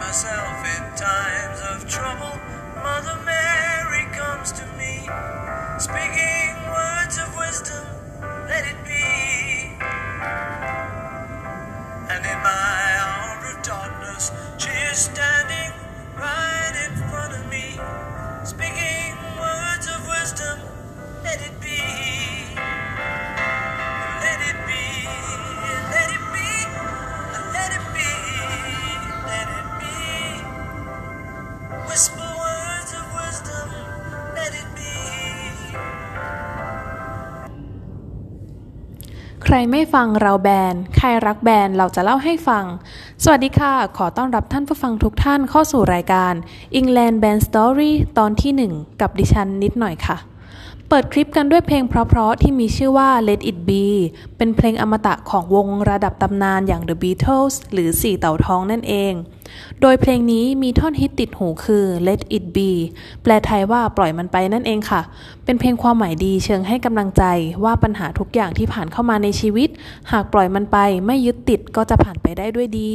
myself in times of trouble. Mother Mary comes to me, speaking words of wisdom, let it be. And in my ใครไม่ฟังเราแบน ใครรักแบนเราจะเล่าให้ฟัง สวัสดีค่ะ ขอต้อนรับท่านผู้ฟังทุกท่านเข้าสู่รายการ England Band Story ตอนที่ 1 กับดิฉันนิดหน่อยค่ะ เปิดคลิปกันด้วยเพลงเพราะๆที่มีชื่อว่า Let It Be เป็นเพลงอมตะของวงระดับตำนานอย่าง The Beatles หรือสี่เต่าทองนั่นเอง โดยเพลงนี้มีท่อนฮิตติดหูคือ Let It Be แปลไทยว่าปล่อยมันไปนั่นเองค่ะ เป็นเพลงความหมายดีเชิงให้กำลังใจว่าปัญหาทุกอย่างที่ผ่านเข้ามาในชีวิต หากปล่อยมันไปไม่ยึดติดก็จะผ่านไปได้ด้วยดี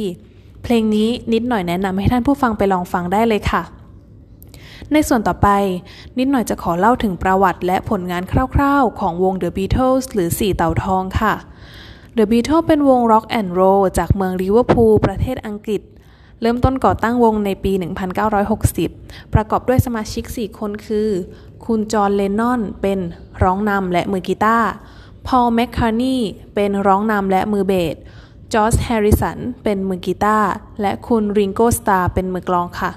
เพลงนี้นิดหน่อยแนะนำให้ท่านผู้ฟังไปลองฟังได้เลยค่ะในส่วนต่อไป นิดหน่อยจะขอเล่าถึงประวัติและผลงานคร่าวๆ ของวง The Beatles หรือสี่เต่าทองค่ะ The Beatles เป็นวง Rock and Roll จากเมืองลิเวอร์พูลประเทศอังกฤษ เริ่มต้นก่อตั้งวงในปี 1960 ประกอบด้วยสมาชิก 4 คนคือ คุณจอห์นเลนนอนเป็นร้องนำและมือกีตาร์ พอล แมคคาร์ทนีย์เป็นร้องนำและมือเบส จอร์จแฮร์ริสันเป็นมือกีตาร์ และคุณริงโกสตาร์เป็นมือกลองค่ะ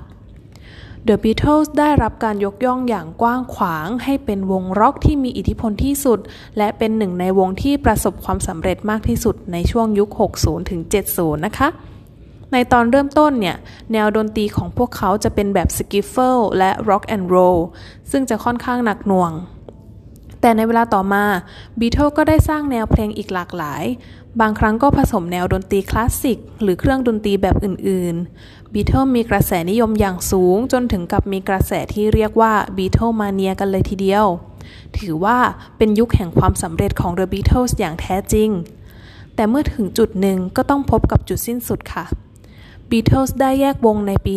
The Beatles ได้รับการยกย่องอย่างกว้างขวาง ให้เป็นวงร็อกที่มีอิทธิพลที่สุด และเป็นหนึ่งในวงที่ประสบความสำเร็จมากที่สุดในช่วงยุค 60ถึง70 นะคะ ในตอนเริ่มต้นเนี่ย แนวดนตรีของพวกเขาจะเป็นแบบ skiffle และ Rock and Roll ซึ่งจะค่อนข้างหนักหน่วง แต่ในเวลาต่อมา Beatles ก็ได้สร้างแนวเพลงอีกหลากหลาย บางครั้งก็ผสมแนวดนตรีคลาสสิก หรือเครื่องดนตรีแบบอื่นๆ Beatles มีกระแสนิยมอย่างสูง จนถึงกับมีกระแสที่เรียกว่า Beatles Mania กันเลยทีเดียว ถือว่าเป็นยุคแห่งความสำเร็จของ The Beatles อย่างแท้จริงแต่เมื่อถึงจุดหนึ่งก็ต้องพบกับจุดสิ้นสุดค่ะ Beatles ได้แยกวงในปี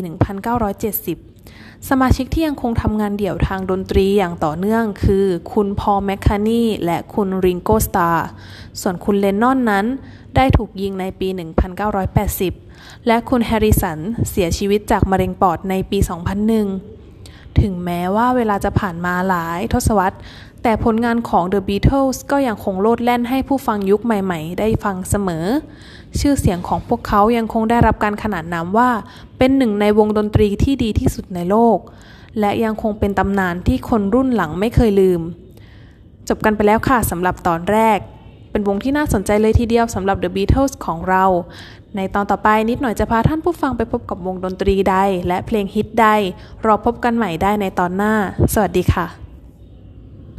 1970 สมาชิกที่ยังคงทำงานเดี่ยวทางดนตรีอย่างต่อเนื่องคือ คุณพอลแมคคานีและคุณริงโกสตาร์ ส่วนคุณเลนนอนนั้น ได้ถูกยิงในปี 1980 และคุณแฮร์ริสันเสียชีวิตจากมะเร็งปอดในปี 2001 ถึงแม้ว่าเวลาจะผ่านมาหลายทศวรรษ แต่ผลงานของ The Beatles ก็ยังคงโลดแล่นให้ผู้ฟังยุคใหม่ๆ ได้ฟังเสมอ ชื่อเสียงของพวกเขายังคงได้รับการขนานนามว่า เป็นหนึ่งในวงดนตรีที่ดีที่สุดในโลก และยังคงเป็นตำนานที่คนรุ่นหลังไม่เคยลืม จบกันไปแล้วค่ะสำหรับตอนแรก เป็นวงที่น่าสนใจเลยทีเดียวสำหรับ The Beatles ของเรา ในตอนต่อไปนิดหน่อยจะพาท่านผู้ฟังไปพบกับวงดนตรีใด และเพลงฮิตใด รอพบกันใหม่ได้ในตอนหน้า สวัสดีค่ะ